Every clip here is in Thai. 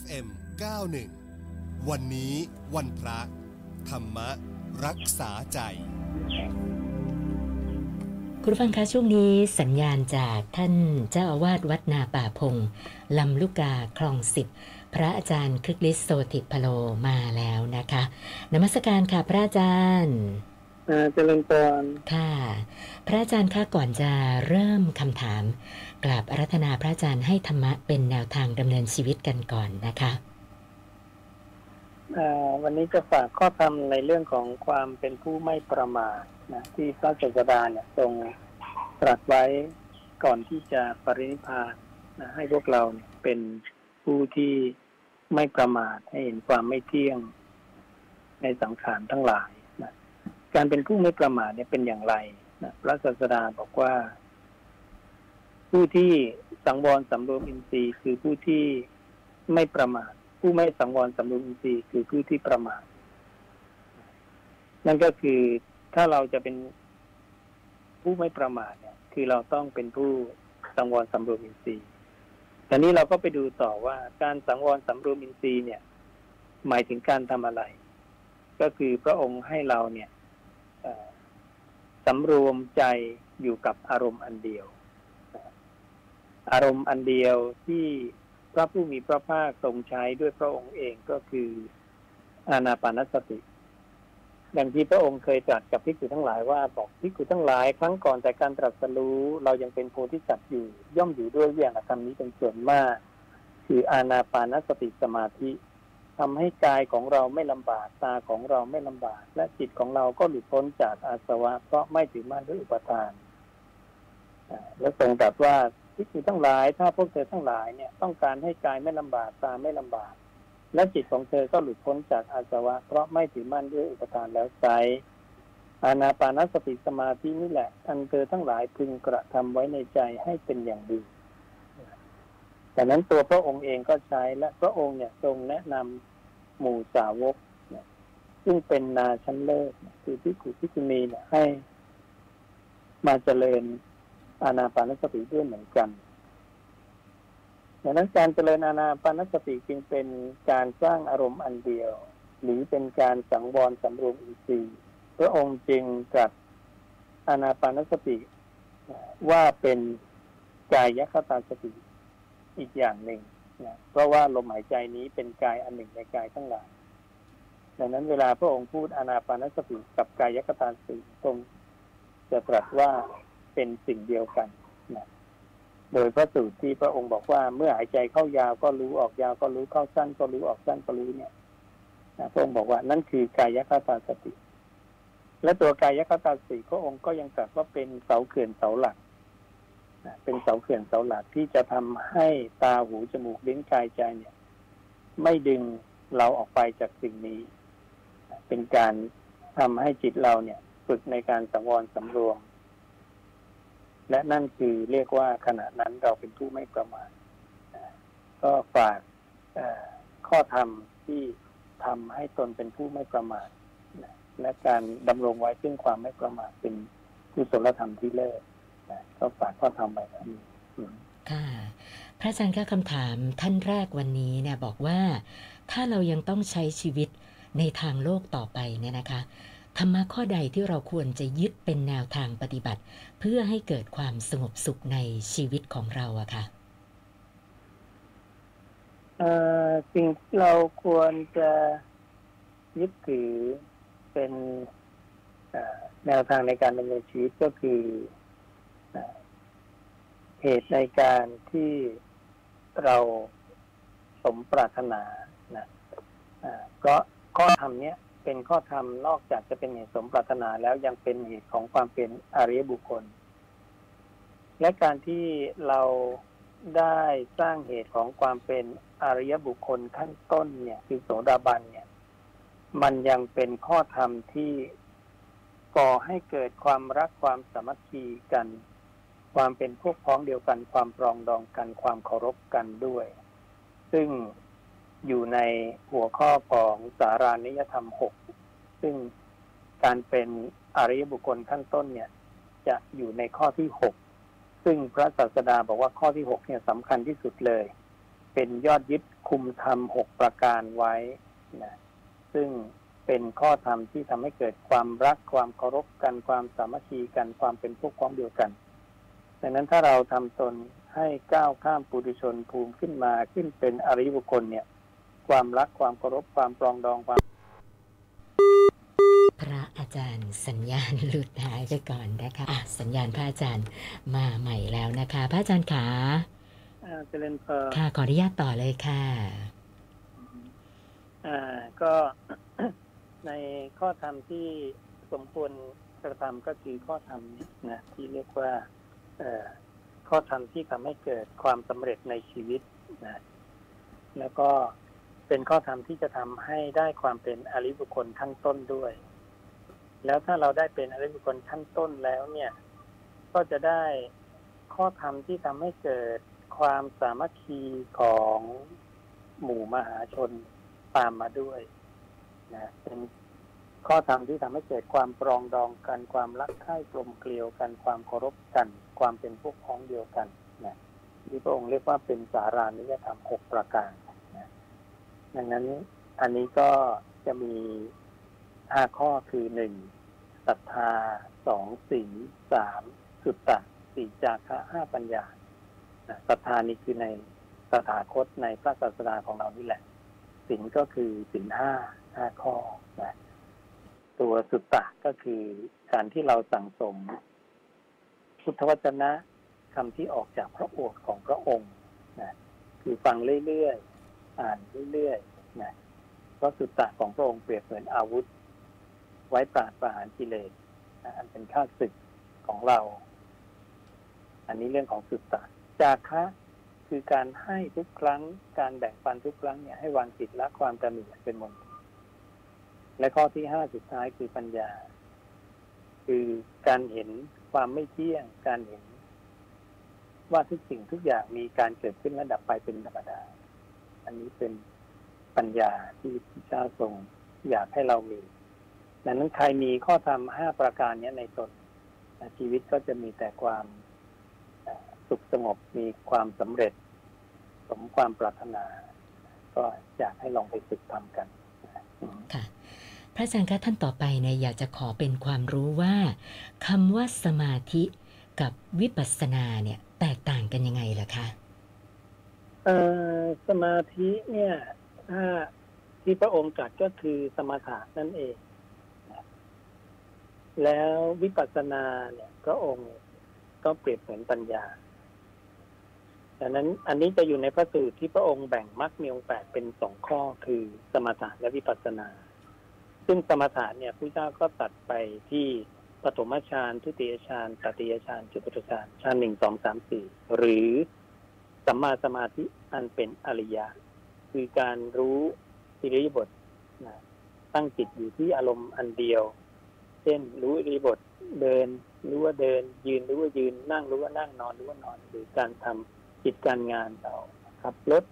FM 91 วันนี้วันพระ ธรรมรักษาใจ คุณฟังคะช่วงนี้สัญญาณจากท่านเจ้าอาวาสวัดนาป่าพงลำลูกกาคลองสิบพระอาจารย์คึกฤทธิ์โสติพโลมาแล้วนะคะนมัสการค่ะพระอาจารย์ เจริญพรค่ะ พระอาจารย์คะก่อนจะเริ่มคำถาม กราบอารัธนาพระอาจารย์ให้ธรรมะเป็นแนวทางดำเนินชีวิตกันก่อนนะคะวันนี้จะฝากข้อธรรมในเรื่องของความเป็นผู้ไม่ประมาทนะที่พระเจ้าดาเนี่ยทรงตรัสไว้ก่อนที่จะปรินิพานนะให้พวกเราเป็นผู้ที่ไม่ประมาทให้เห็นความไม่เที่ยงในสังขารทั้งหลายนะ การเป็นผู้ไม่ประมาทเนี่ยเป็นอย่างไรนะพระศาสดาบอกว่า ผู้ที่สังวรสำรวมอินทรีย์ คือผู้ที่ไม่ประมาท ผู้ไม่สังวรสำรวมอินทรีย์ คือผู้ที่ประมาทนั่นก็คือถ้าเราจะเป็นผู้ไม่ประมาทเนี่ย คือเราต้องเป็นผู้สังวรสำรวมอินทรีย์ตอนนี้เราก็ไปดูต่อว่าการสังวรสำรวมอินทรีย์เนี่ย หมายถึงการทำอะไร ก็คือพระองค์ให้เราเนี่ย สำรวมใจอยู่กับอารมณ์อันเดียว อารมณ์อันเดียวที่พระผู้มีพระภาคทรงใช้ด้วยพระองค์เองก็คืออานาปานสติดังที่พระองค์เคยตรัสกับพิกุทั้งหลายว่าบอกพิกุทั้งหลาย ครั้งก่อนแต่การตรัสรู้เรายังเป็นโพธิสัตว์อยู่ ย่อมอยู่ด้วยอย่างธรรมนี้เป็นส่วนมาก คืออานาปานสติสมาธิ ทำให้กายของเราไม่ลำบากตาของเราไม่ลำบาก และจิตของเราก็หลุดพ้นจากอาสวะเพราะไม่ถือมั่นด้วยอุปทานและทรงตรัสว่าพิกุทั้งหลาย ถ้าพวกเธอทั้งหลายเนี่ยต้องการให้กายไม่ลำบากตาไม่ลำบาก และจิตของเธอก็หลุดพ้นจากอาสวะ เพราะไม่ถือมั่นด้วยอุปทานแล้วไซอานาปานสติสมาธินี่แหละ อันเธอทั้งหลายพึงกระทำไว้ในใจให้เป็นอย่างดี แต่นั้นตัวพระองค์เองก็ใช้และพระองค์เนี่ยทรงแนะนำหมู่สาวกเนี่ยซึ่งเป็นนาชั้นเลิศคือพิกุพิกุณีเนี่ยให้ มาเจริญอานาปานสติด้วยเหมือนกันดังนั้นการเจริญอานาปานสติจึงเป็นการสร้างอารมณ์อันเดียว หรือเป็นการสังวรสำรวมอินทรีย์พระองค์จึงกับอานาปานสติว่าเป็นกายคตาสติ อีกอย่างหนึ่งนะเพราะว่าลมหายใจนี้เป็นกายอันหนึ่งในกายทั้งหลายดังนั้นเวลาพระองค์พูดอนาปานสติกับกายคตาสติตรงจะตรัสว่าเป็นสิ่งเดียวกันนะโดยพระสูตรที่พระองค์บอกว่าเมื่อหายใจเข้ายาวก็รู้ออกยาวก็รู้เข้าสั้นก็รู้ออกสั้นก็รู้เนี่ยพระองค์บอกว่านั่นคือกายคตาสติ และตัวกายคตาสติพระองค์ก็ยังตรัสว่าเป็นเสาเขื่อนเสาหลัก เป็นเสาเขื่อนเสาหลักที่จะทำให้ตาหูจมูกลิ้นกายใจเนี่ย ไม่ดึงเราออกไปจากสิ่งนี้ เป็นการทำให้จิตเราเนี่ยฝึกในการสังวรสำรวม และนั่นคือเรียกว่าขณะนั้นเราเป็นผู้ไม่ประมาทก็ฝากข้อธรรมที่ทำให้ตนเป็นผู้ไม่ประมาทและการดำรงไว้ซึ่งความไม่ประมาทเป็นกุศลธรรมที่เลิศ ก็ฝากข้อธรรมไว้ครับค่ะ พระอาจารย์ก็คำถามท่านแรกวันนี้เนี่ยบอกว่า ถ้าเรายังต้องใช้ชีวิตในทางโลกต่อไปเนี่ยนะคะธรรมะข้อใดที่เราควรจะยึดเป็นแนวทางปฏิบัติ เพื่อให้เกิดความสงบสุขในชีวิตของเราอะค่ะสิ่งที่เราควรจะยึดถือเป็นแนวทางในการดำเนินชีวิตก็คือ เหตุในการที่เราสมปรารถนานะก็ข้อธรรมเนี้ยเป็นข้อธรรมนอกจากจะเป็นเหตุสมปรารถนาแล้วยังเป็นเหตุของความเป็นอริยบุคคล และการที่เราได้สร้างเหตุของความเป็นอริยบุคคลขั้นต้นเนี่ยคือโสดาบันเนี่ย มันยังเป็นข้อธรรมที่ก่อให้เกิดความรักความสามัคคีกัน ความเป็นพวกพ้องเดียวกัน ความปรองดองกัน ความเคารพกันด้วย ซึ่งอยู่ในหัวข้อของสารานิยธรรมหกซึ่งการเป็นอริยบุคคลขั้นต้นเนี่ย จะอยู่ในข้อที่หกซึ่งพระศาสดาบอกว่าข้อที่หกเนี่ยสำคัญที่สุดเลย เป็นยอดยึดคุมธรรมหกประการไว้นะซึ่งเป็นข้อธรรมที่ทำให้เกิดความรักความเคารพกันความสามัคคีกันความเป็นพวกพ้องเดียวกัน ดังนั้นถ้าเราทำตนให้ก้าวข้ามปุถุชนภูมิขึ้นมาขึ้นเป็นอริยบุคคลเนี่ย ความรักความเคารพความปรองดองความ พระอาจารย์สัญญาณหลุดหายไปก่อนนะคะอะสัญญาณพระอาจารย์มาใหม่แล้วนะคะ พระอาจารย์ขาอ่าเจริญพรค่ะขออนุญาตต่อเลยค่ะอ่าก็ในข้อธรรมที่สมควรกระทำก็คือข้อธรรมนี้นะที่เรียกว่าเอ่อ ข้อธรรมที่ทำให้เกิดความสำเร็จในชีวิตนะแล้วก็เป็นข้อธรรมที่จะทำให้ได้ความเป็นอริบุคคลขั้นต้นด้วย แล้วถ้าเราได้เป็นอริบุคคลขั้นต้นแล้วเนี่ย ก็จะได้ข้อธรรมที่ทำให้เกิดความสามัคคีของหมู่มหาชนตามมาด้วยนะเป็น ข้อธรรมที่ทำให้เกิดความปรองดองกันความรักใคร่กลมเกลียวกันความเคารพกัน ความเป็นพวกพ้องเดียวกันนะที่พระองค์เรียกว่าเป็นสารานิยธรรมหกประการนะดังนั้นอันนี้ก็จะมีห้าข้อคือหนึ่งศรัทธาสองศีลสามสุตตะสี่จาคะห้าปัญญาศรัทธานี่คือในสถาคตในพระศาสนาของเรานี่แหละศีลก็คือศีลห้าห้าข้อนะ ตัวสุตตะก็คือการที่เราสั่งสม พุทธวจนะคำที่ออกจากพระโอษฐ์ของพระองค์นะคือฟังเรื่อยๆ อ่านเรื่อยๆนะเพราะสุตตะของพระองค์เปรียบเหมือนอาวุธ ไว้ปราดประหารกิเลสนะอันเป็นข้าศึกของเรา อันนี้เรื่องของสุตตะ จาคะคือการให้ทุกครั้ง การแบ่งปันทุกครั้งเนี่ยให้วางจิตละความตระหนี่เป็นมงคล และข้อที่ห้าสุดท้ายคือปัญญา คือการเห็นความไม่เที่ยงการเห็น ว่าทุกสิ่งทุกอย่างมีการเกิดขึ้นและดับไปเป็นธรรมดา อันนี้เป็นปัญญาที่พระเจ้าทรงอยากให้เรามีดังนั้นใครมีข้อธรรมห้าประการนี้ในตนชีวิตก็จะมีแต่ความสุขสงบมีความสำเร็จ สมความปรารถนา ก็อยากให้ลองไปฝึกทำกันค่ะ พระอาจารย์คะท่านต่อไปเนี่ยอยากจะขอเป็นความรู้ว่าคำว่าสมาธิกับวิปัสสนาเนี่ยแตกต่างกันยังไงล่ะคะเอ่อสมาธิเนี่ยถ้าที่พระองค์ตรัสก็คือสมถะนั่นเอง แล้ววิปัสสนาเนี่ยพระองค์ก็เปรียบเหมือนปัญญาดังนั้นอันนี้จะอยู่ในพระสูตรที่พระองค์แบ่งมรรคมีองค์แปดเป็นสองข้อคือสมถะและวิปัสสนา ซึ่งสมถะเนี่ยพระเจ้าก็ตัดไปที่ปฐมฌานทุติยฌานตติยฌานจุตุฌานฌานหนึ่งสองสามสี่หรือสัมมาสมาธิอันเป็นอริยะ คือการรู้อิริยบถนะตั้งจิตอยู่ที่อารมณ์อันเดียว เช่นรู้อิริยบถเดินรู้ว่าเดิน ยืนรู้ว่ายืนนั่งรู้ว่านั่งนอนรู้ว่านอน หรือการทำกิจการงานเราขับรถ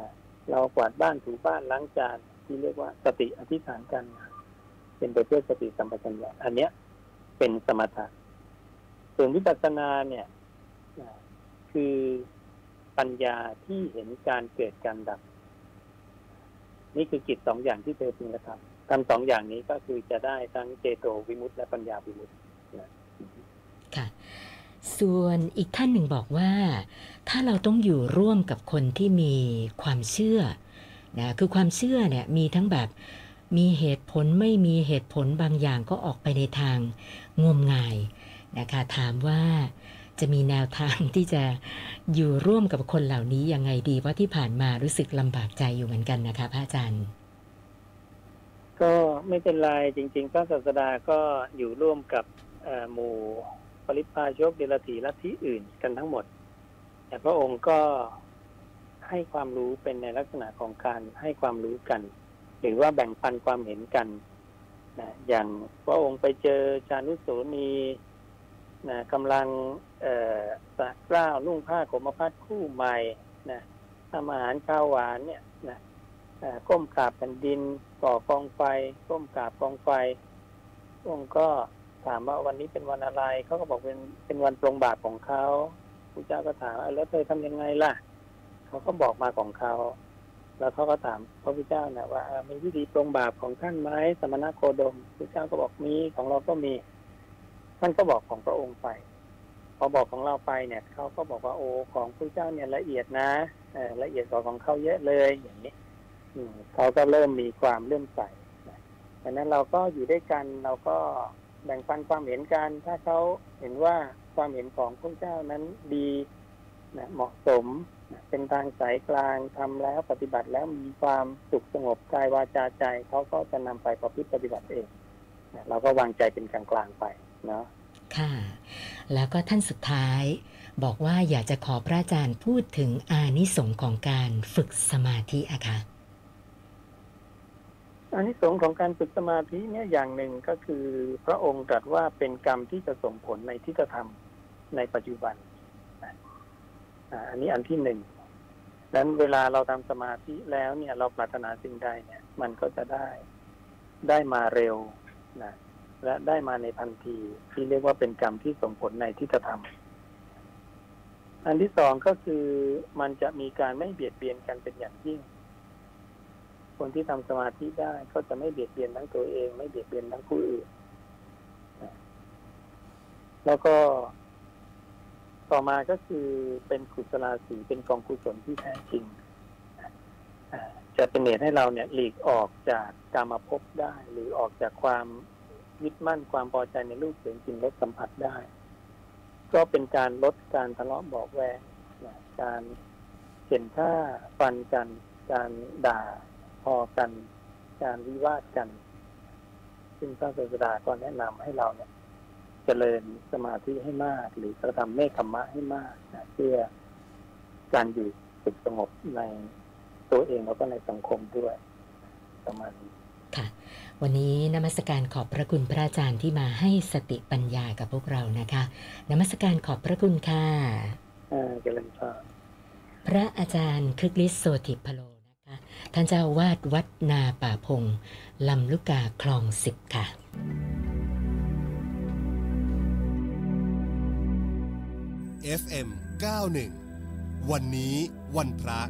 นะเรากวาดบ้านถูบ้านล้างจาน ที่เรียกว่าสติอธิษฐานการงานเป็นไปเพื่อสติสัมปชัญญะอันเนี้ย เป็นสมถะส่วนวิปัสสนาเนี่ยคือปัญญาที่เห็นการเกิดการดับ นี่คือกิจสองอย่างที่เธอพึงกระทำทำสองอย่างนี้ก็คือจะได้ทั้งเจโตวิมุตติและปัญญาวิมุตติค่ะส่วนอีกท่านหนึ่งบอกว่า ถ้าเราต้องอยู่ร่วมกับคนที่มีความเชื่อ นะคือความเชื่อเนี่ยมีทั้งแบบมีเหตุผลไม่มีเหตุผลบางอย่างก็ออกไปในทางงมงายนะคะถามว่าจะมีแนวทางที่จะอยู่ร่วมกับคนเหล่านี้ยังไงดีว่าที่ผ่านมารู้สึกลำบากใจอยู่เหมือนกันนะคะพระอาจารย์ ก็ไม่เป็นไรจริง ๆ พระศาสดาก็อยู่ร่วมกับหมู่ปริพาชกเดลถีลัทธิอื่นกันทั้งหมด แต่พระองค์ก็ ให้ความรู้เป็นในลักษณะของการให้ความรู้กัน หรือว่าแบ่งปันความเห็นกันนะอย่างพระองค์ไปเจอชานุโสนีนะกำลังเอ่อสักกล้าวนุ่งผ้าขมพัดคู่ใหม่นะทำอาหารข้าวหวานเนี่ยนะก้มกราบแผ่นดินก่อกองไฟ ก้มกราบกองไฟพระองค์ก็ถามว่าวันนี้เป็นวันอะไรเขาก็บอกเป็นเป็นวันปรงบาปของเขาพระเจ้าก็ถามแล้วเธอทำยังไงล่ะ เขาก็บอกมาของเขา แล้วเขาก็ถามพระพุทธเจ้าเนี่ยว่ามีวิธีปรงบาปของท่านไหมสมณะโคดมพระเจ้าก็บอกมีของเราก็มี ท่านก็บอกของพระองค์ไปพอบอกของเราไปเนี่ยเขาก็บอกว่าโอ้ของพระเจ้าเนี่ยละเอียดนะเออละเอียดกว่าของเขาเยอะเลยอย่างนี้อืมเขาก็เริ่มมีความเลื่มใสนะดังนั้นเราก็อยู่ด้วยกันเราก็แบ่งปันความเห็นกัน ถ้าเขาเห็นว่าความเห็นของพระเจ้านั้นดีนะเหมาะสม เป็นทางสายกลางทำแล้วปฏิบัติแล้วมีความสุขสงบกายวาจาใจเขาก็จะนำไปประพฤติปฏิบัติเองนะเราก็วางใจเป็นกลางๆไปเนาะค่ะ แล้วก็ท่านสุดท้าย บอกว่าอยากจะขอพระอาจารย์พูดถึงอานิสงส์ของการฝึกสมาธิอะค่ะอันนี้สงส์ของการฝึกสมาธิเนี่ยอย่างหนึ่งก็คือ พระองค์ตรัสว่าเป็นกรรมที่จะส่งผลในที่จะทำในปัจจุบันนะ อันนี้อันที่หนึ่งนั้นเวลาเราทำสมาธิแล้วเนี่ย เราปรารถนาสิ่งใดเนี่ย มันก็จะได้ได้มาเร็วนะและได้มาในทันทีที่เรียกว่าเป็นกรรมที่ส่งผลในที่จะทำอันที่สองก็คือมันจะมีการไม่เบียดเบียนกันเป็นอย่างยิ่ง คนที่ทำสมาธิได้ก็จะไม่เบียดเบียนทั้งตัวเอง ไม่เบียดเบียนทั้งผู้อื่น แล้วก็ ต่อมาก็คือเป็นกุศลาสีเป็นกองกุศลที่แท้จริง จะเป็นเหตุให้เราเนี่ยหลีกออกจากกามภพได้ หรือออกจากความยึดมั่นความพอใจในรูปเสียงกลิ่นรสสัมผัสได้ ก็เป็นการลดการทะเลาะเบอกแวงการเข็นฆ่าฟันกัน การด่าพอกัน การวิวาทกัน ซึ่งพระศาสดาก็แนะนำให้เราเนี่ย เจริญสมาธิให้มาก หรือกระทำเมฆขมมะให้มากนะเพื่อการอยู่สุขสงบในตัวเองแล้วก็ในสังคมด้วยประมาณนี้ค่ะ วันนี้นมัสการขอบพระคุณพระอาจารย์ที่มาให้สติปัญญากับพวกเรานะคะ นมัสการขอบพระคุณค่ะอ่าเจริญพรพระอาจารย์คึกฤทธิ์โสติพโลนะคะ ท่านเจ้าอาวาดวัดนาป่าพงลำลูกกาคลองสิบค่ะ FM 91 วันนี้วันพระ